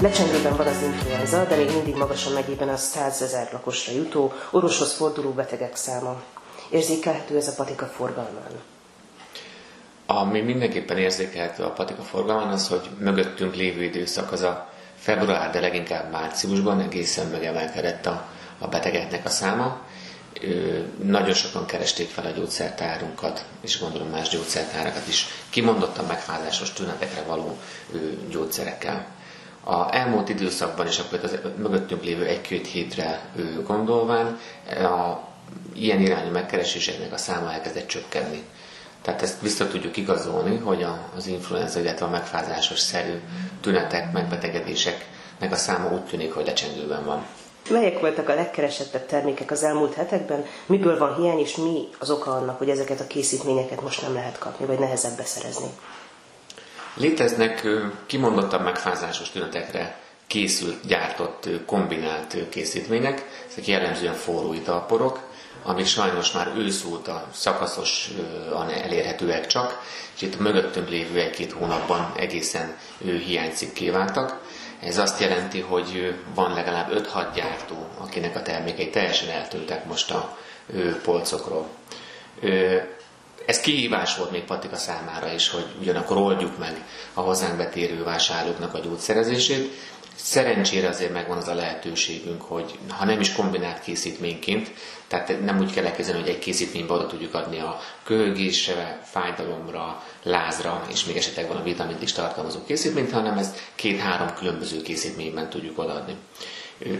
Lecsengőben van az influenza, de még mindig magasan megyében a 100 ezer lakosra jutó, orvoshoz forduló betegek száma. Érzékelhető ez a patika forgalmán? Ami mindenképpen érzékelhető a patika forgalmán, az, hogy mögöttünk lévő időszak az a február, de leginkább márciusban egészen megemelkedett a, a betegeknek a száma. Ö, nagyon sokan keresték fel a gyógyszertárunkat, és gondolom más gyógyszertárakat is, kimondottan megfázásos tünetekre való ö, gyógyszerekkel. A elmúlt időszakban is akkor az mögöttünk lévő egy-két hétre gondolván a ilyen irányú megkereséseknek a száma elkezdett csökkenni. Tehát ezt vissza tudjuk igazolni, hogy az influenza, illetve a megfázásos szerű tünetek, megbetegedéseknek a száma úgy tűnik, hogy lecsengőben van. Melyek voltak a legkeresettebb termékek az elmúlt hetekben? Miből van hiány, és mi az oka annak, hogy ezeket a készítményeket most nem lehet kapni, vagy nehezebb beszerezni? Léteznek kimondottan megfázásos tünetekre készült, gyártott, kombinált készítmények, ezek jellemzően forró italporok, amik sajnos már ősz óta szakaszosan elérhetőek csak, és itt a mögöttünk lévő egy-két hónapban egészen hiánycikké váltak. Ez azt jelenti, hogy van legalább 5-6 gyártó, akinek a termékei teljesen eltűntek most a polcokról. Ez kihívás volt még Patika számára is, hogy ugyanakkor oldjuk meg a hozzánk betérő vásárlóknak a gyógyszerezését, Szerencsére azért megvan az a lehetőségünk, hogy ha nem is kombinált készítményként, tehát nem úgy kell elkezdeni, hogy egy készítménybe oda tudjuk adni a köhögésre, fájdalomra, lázra, és még esetekben a vitamint is tartalmazó készítményt, hanem ezt két-három különböző készítményben tudjuk odaadni.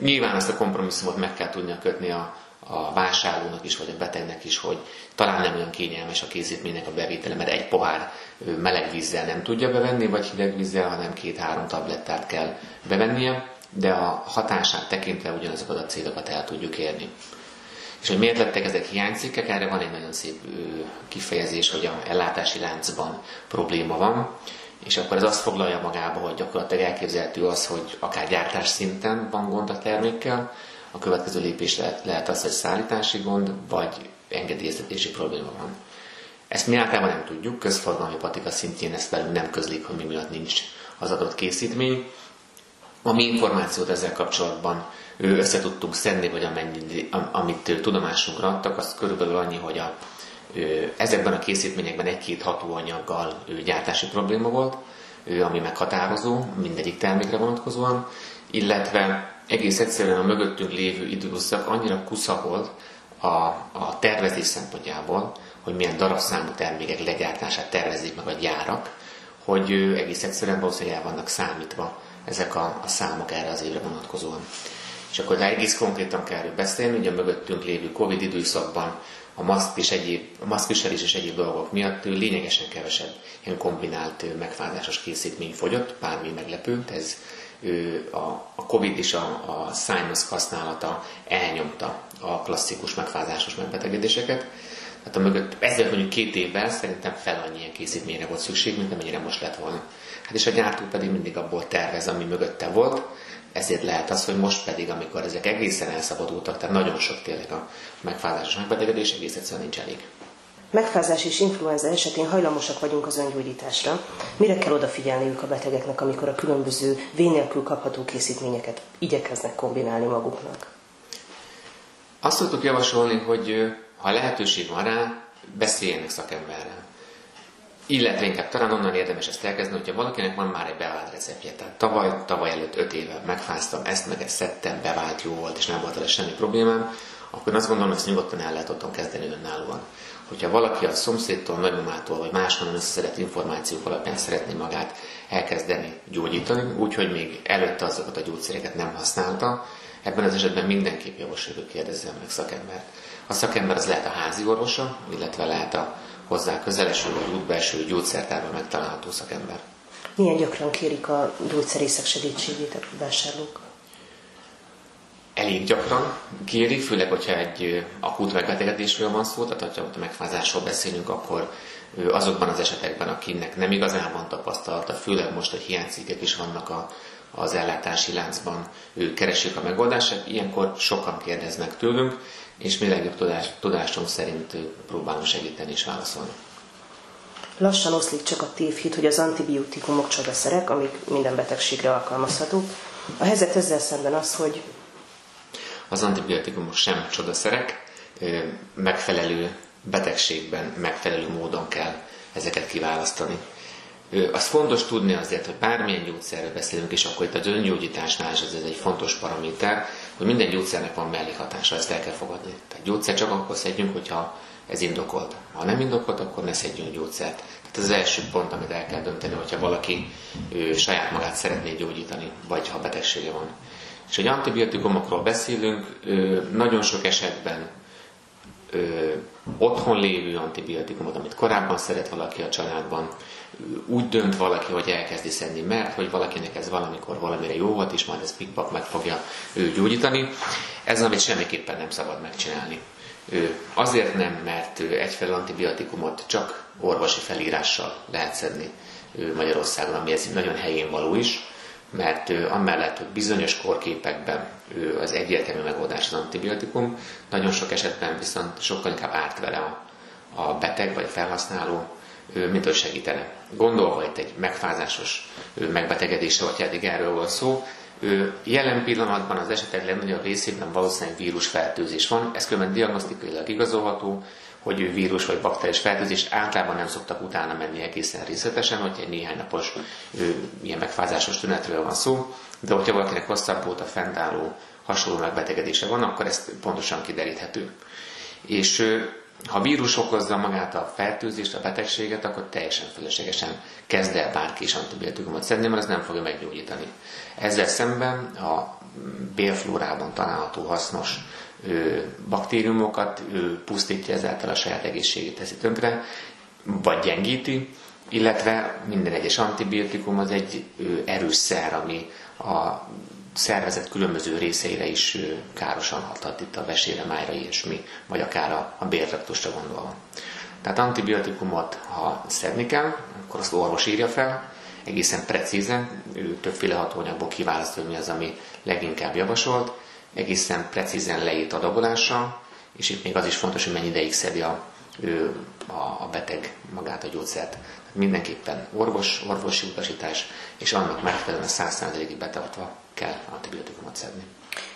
Nyilván azt a kompromisszumot meg kell tudnia kötni a a vásárlónak is, vagy a betegnek is, hogy talán nem olyan kényelmes a készítménynek a bevétele, mert egy pohár meleg vízzel nem tudja bevenni, vagy hideg vízzel, hanem két-három tablettát kell bevennie, de a hatását tekintve ugyanazokat a célokat el tudjuk érni. És hogy miért lettek ezek hiánycikkek, erre van egy nagyon szép kifejezés, hogy a ellátási láncban probléma van, és akkor ez azt foglalja magába, hogy gyakorlatilag elképzelhető az, hogy akár gyártás szinten van gond a termékkel, a következő lépés lehet, lehet az, hogy szállítási gond, vagy engedélyeztetési probléma van. Ezt mi általában nem tudjuk, közforgalmi patika szintjén ezt velünk nem közlik, hogy mi miatt nincs az adott készítmény. A mi információt ezzel kapcsolatban össze tudtunk szedni, vagy amennyit, amit tudomásunkra adtak, az körülbelül annyi, hogy a, ezekben a készítményekben egy-két hatóanyaggal gyártási probléma volt, ami meghatározó mindegyik termékre vonatkozóan, illetve egész egyszerűen a mögöttünk lévő időszak annyira kusza volt a, a tervezés szempontjából, hogy milyen darabszámú termékek legyártását tervezik meg a gyárak, hogy egész egyszerűen valószínűleg el vannak számítva ezek a, a számok erre az évre vonatkozóan. És akkor ha egész konkrétan kell beszélni, hogy a mögöttünk lévő Covid időszakban a maszk és egyéb, a maszkviselés és egyéb dolgok miatt lényegesen kevesebb ilyen kombinált megfázásos készítmény fogyott, bármi meglepő, ez a Covid és a, a sinus használata elnyomta a klasszikus megfázásos megbetegedéseket. Tehát a mögött, ezzel mondjuk két évvel szerintem fel annyi ilyen készítményre volt szükség, mint amennyire most lett volna. Hát és a gyártó pedig mindig abból tervez, ami mögötte volt, ezért lehet az, hogy most pedig, amikor ezek egészen elszabadultak, tehát nagyon sok tényleg a megfázásos megbetegedés, egész egyszerűen nincs elég. Megfázás és influenza esetén hajlamosak vagyunk az öngyógyításra. Mire kell odafigyelniük a betegeknek, amikor a különböző vénélkül kapható készítményeket igyekeznek kombinálni maguknak? Azt szoktuk javasolni, hogy ha lehetőség van rá, beszéljenek szakemberrel. Illetve inkább talán onnan érdemes ezt elkezdeni, hogyha valakinek van már egy bevált receptje. Tehát tavaly, tavaly előtt öt éve megfáztam, ezt meg ezt szedtem, bevált, jó volt, és nem volt vele semmi problémám, akkor azt gondolom, ezt nyugodtan el lehet otthon kezdeni önállóan hogyha valaki a szomszédtól, nagymamától vagy máshonnan összeszedett információk alapján szeretné magát elkezdeni gyógyítani, úgyhogy még előtte azokat a gyógyszereket nem használta, ebben az esetben mindenképp javasoljuk, hogy kérdezzen meg szakembert. A szakember az lehet a házi orvosa, illetve lehet a hozzá közeleső vagy útbelső gyógyszertárban megtalálható szakember. Milyen gyakran kérik a gyógyszerészek segítségét a vásárlók? Elég gyakran kérik, főleg, hogyha egy akut megbetegedésről van szó, tehát ha megfázásról beszélünk, akkor azokban az esetekben, akinek nem igazán van tapasztalata, főleg most, hogy hiánycikkek is vannak a, az ellátási láncban, ők keresik a megoldást, ilyenkor sokan kérdeznek tőlünk, és mi legjobb tudás, tudásunk szerint próbálunk segíteni és válaszolni. Lassan oszlik csak a tévhit, hogy az antibiotikumok csodaszerek, amik minden betegségre alkalmazhatók. A helyzet ezzel szemben az, hogy az antibiotikumok sem csodaszerek, megfelelő betegségben megfelelő módon kell ezeket kiválasztani. Az fontos tudni azért, hogy bármilyen gyógyszerről beszélünk, és akkor itt az öngyógyításnál is ez egy fontos paraméter, hogy minden gyógyszernek van mellékhatása, ezt el kell fogadni. Tehát gyógyszer csak akkor szedjünk, hogyha ez indokolt. Ha nem indokolt, akkor ne szedjünk gyógyszert. Tehát ez az első pont, amit el kell dönteni, hogyha valaki ő, saját magát szeretné gyógyítani, vagy ha betegsége van. És egy antibiotikumokról beszélünk, nagyon sok esetben otthon lévő antibiotikumot, amit korábban szeret valaki a családban, úgy dönt valaki, hogy elkezdi szedni, mert hogy valakinek ez valamikor valamire jó volt, és majd ez pikpak meg fogja ő gyógyítani. Ez amit semmiképpen nem szabad megcsinálni. Azért nem, mert egyfelől antibiotikumot csak orvosi felírással lehet szedni Magyarországon, ami ez nagyon helyén való is, mert amellett, hogy bizonyos korképekben az egyértelmű megoldás az antibiotikum, nagyon sok esetben viszont sokkal inkább árt vele a, a beteg vagy a felhasználó, mint hogy segítene. Gondolva itt egy megfázásos megbetegedésre, vagy eddig erről volt szó, jelen pillanatban az esetek legnagyobb részében valószínűleg vírusfertőzés van, ez különben diagnosztikailag igazolható, hogy ő vírus vagy bakteriás fertőzés, általában nem szoktak utána menni egészen részletesen, hogy egy néhány napos ő, ilyen megfázásos tünetről van szó, de hogyha valakinek hosszabb óta fennálló hasonló megbetegedése van, akkor ezt pontosan kideríthető. És ha vírus okozza magát a fertőzést, a betegséget, akkor teljesen feleslegesen kezd el bárki is antibiotikumot szedni, mert ez nem fogja meggyógyítani. Ezzel szemben a bélflórában található hasznos baktériumokat pusztítja ezáltal a saját egészségét teszi tönkre, vagy gyengíti, illetve minden egyes antibiotikum az egy erős szer, ami a szervezet különböző részeire is károsan hathat, itt a vesére, májra, ilyesmi, vagy akár a, a bértraktusra gondolva. Tehát antibiotikumot, ha szedni kell, akkor azt orvos írja fel, egészen precízen, ő többféle hatóanyagból kiválaszt, hogy mi az, ami leginkább javasolt, egészen precízen leírt adagolással, és itt még az is fontos, hogy mennyi ideig szedi a, ő, a, a beteg magát a gyógyszert. Tehát mindenképpen orvos, orvosi utasítás, és annak megfelelően 100%-ig betartva kell antibiotikumot szedni.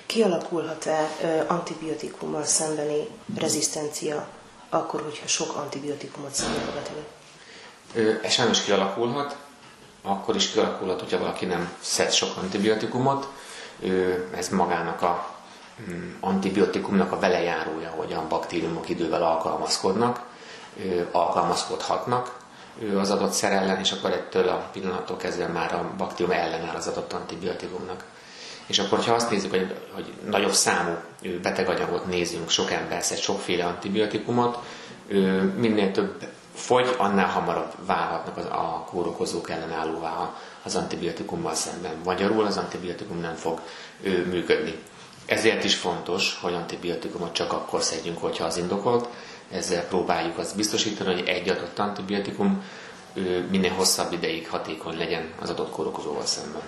Kialakulhat-e antibiotikummal szembeni rezisztencia akkor, hogyha sok antibiotikumot szednek a betegek? Ez sajnos kialakulhat, akkor is kialakulhat, hogyha valaki nem szed sok antibiotikumot, ez magának a mm, antibiotikumnak a velejárója, hogy a baktériumok idővel alkalmazkodnak, alkalmazkodhatnak az adott szer ellen, és akkor ettől a pillanattól kezdve már a baktérium ellenáll az adott antibiotikumnak. És akkor, ha azt nézzük, hogy, hogy nagyobb számú beteganyagot nézünk, sok ember szed sokféle antibiotikumot, minél több fogy, annál hamarabb válhatnak az, a kórokozók ellenállóvá az antibiotikummal szemben. Magyarul az antibiotikum nem fog ő, működni. Ezért is fontos, hogy antibiotikumot csak akkor szedjünk, hogyha az indokolt. Ezzel próbáljuk azt biztosítani, hogy egy adott antibiotikum minél hosszabb ideig hatékony legyen az adott kórokozóval szemben.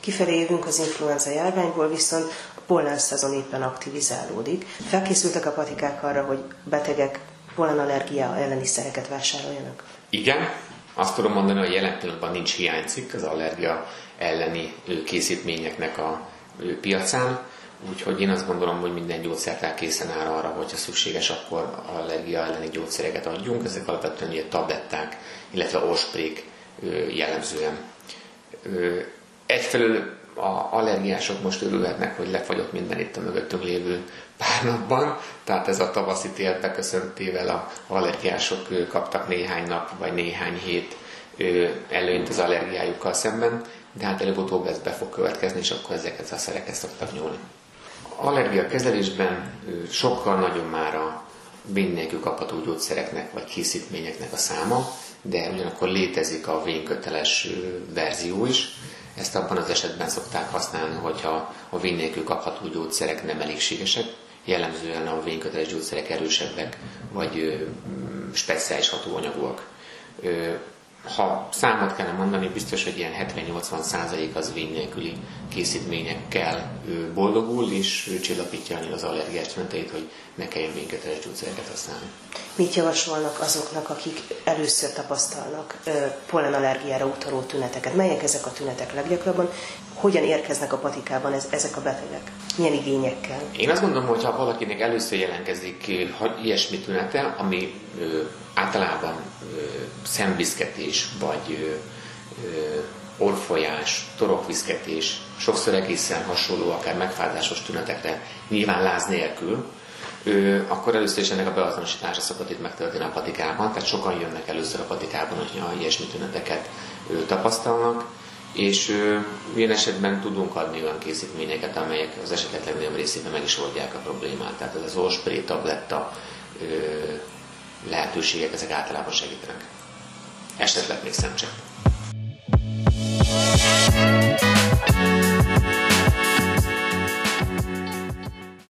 Kifelé jövünk az influenza járványból, viszont pollen szezon éppen aktivizálódik. Felkészültek a patikák arra, hogy betegek pollenallergia elleni szereket vásároljanak? Igen, azt tudom mondani, hogy jelen pillanatban nincs hiánycikk az allergia elleni készítményeknek a piacán, úgyhogy én azt gondolom, hogy minden gyógyszertár készen áll arra, hogyha szükséges, akkor allergia elleni gyógyszereket adjunk. Ezek alapvetően ugye tabletták, illetve orsprék jellemzően. Egyfelől a allergiások most örülhetnek, hogy lefagyott minden itt a mögöttünk lévő pár napban, tehát ez a tavaszi tél beköszöntével a allergiások kaptak néhány nap vagy néhány hét előnyt az allergiájukkal szemben, de hát előbb-utóbb ez be fog következni, és akkor ezeket a szereket szoktak nyúlni. Allergia kezelésben sokkal nagyobb már a vénnélkül kapható gyógyszereknek vagy készítményeknek a száma, de ugyanakkor létezik a vénköteles verzió is, ezt abban az esetben szokták használni, hogyha a vín nélkül kapható gyógyszerek nem elégségesek, jellemzően a vénköteles gyógyszerek erősebbek, vagy speciális hatóanyagúak. Ha számot kellene mondani, biztos, hogy ilyen 70-80 százalék az vény nélküli készítményekkel boldogul, és ő csillapítja az allergiás tüneteit, hogy ne kelljen vényköteles gyógyszereket használni. Mit javasolnak azoknak, akik először tapasztalnak pollenallergiára utaló tüneteket? Melyek ezek a tünetek leggyakrabban? Hogyan érkeznek a patikában ez, ezek a betegek? Milyen igényekkel? Én azt gondolom, hogy ha valakinek először jelentkezik ilyesmi tünete, ami ö, általában ö, szemviszketés, vagy ö, orfolyás, torokviszketés, sokszor egészen hasonló, akár megfázásos tünetekre, nyilván láz nélkül, ő, akkor először is ennek a beazonosítása szokott itt megtörténni a patikában, tehát sokan jönnek először a patikában, hogyha ilyesmi tüneteket ő, tapasztalnak, és ilyen esetben tudunk adni olyan készítményeket, amelyek az esetek legnagyobb részében meg is oldják a problémát. Tehát ez az orspré tabletta ő, lehetőségek, ezek általában segítenek. Esetleg még szemcsepp.